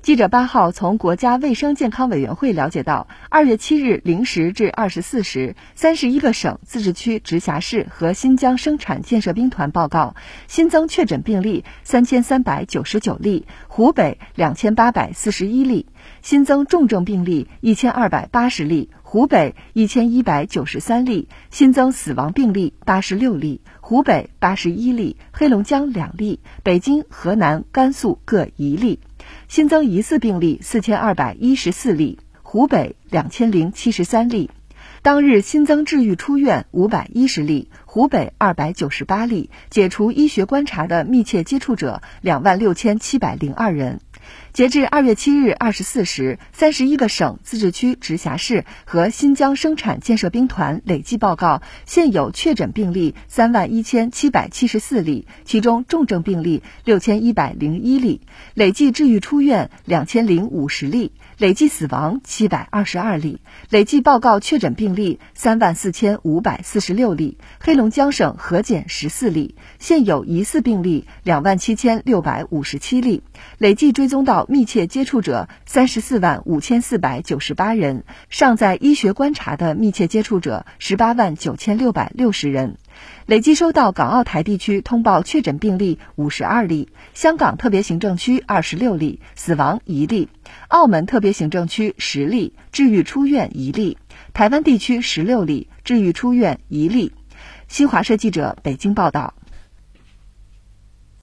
记者八号从国家卫生健康委员会了解到，二月七日零时至二十四时，三十一个省、自治区、直辖市和新疆生产建设兵团报告新增确诊病例三千三百九十九例，湖北两千八百四十一例；新增重症病例一千二百八十例，湖北一千一百九十三例；新增死亡病例八十六例，湖北八十一例，黑龙江两例，北京、河南、甘肃各一例。新增疑似病例四千二百一十四例，湖北两千零七十三例。当日新增治愈出院五百一十例，湖北二百九十八例。解除医学观察的密切接触者两万六千七百零二人。截至二月七日二十四时，三十一个省、自治区、直辖市和新疆生产建设兵团累计报告现有确诊病例三万一千七百七十四例，其中重症病例六千一百零一例，累计治愈出院两千零五十例，累计死亡七百二十二例，累计报告确诊病例三万四千五百四十六例。黑龙江省核检十四例，现有疑似病例两万七千六百五十七例，累计追踪。到密切接触者三十四万五千四百九十八人，尚在医学观察的密切接触者十八万九千六百六十人，累计收到港澳台地区通报确诊病例五十二例，香港特别行政区二十六例，死亡一例；澳门特别行政区十例，治愈出院一例；台湾地区十六例，治愈出院一例。新华社记者北京报道。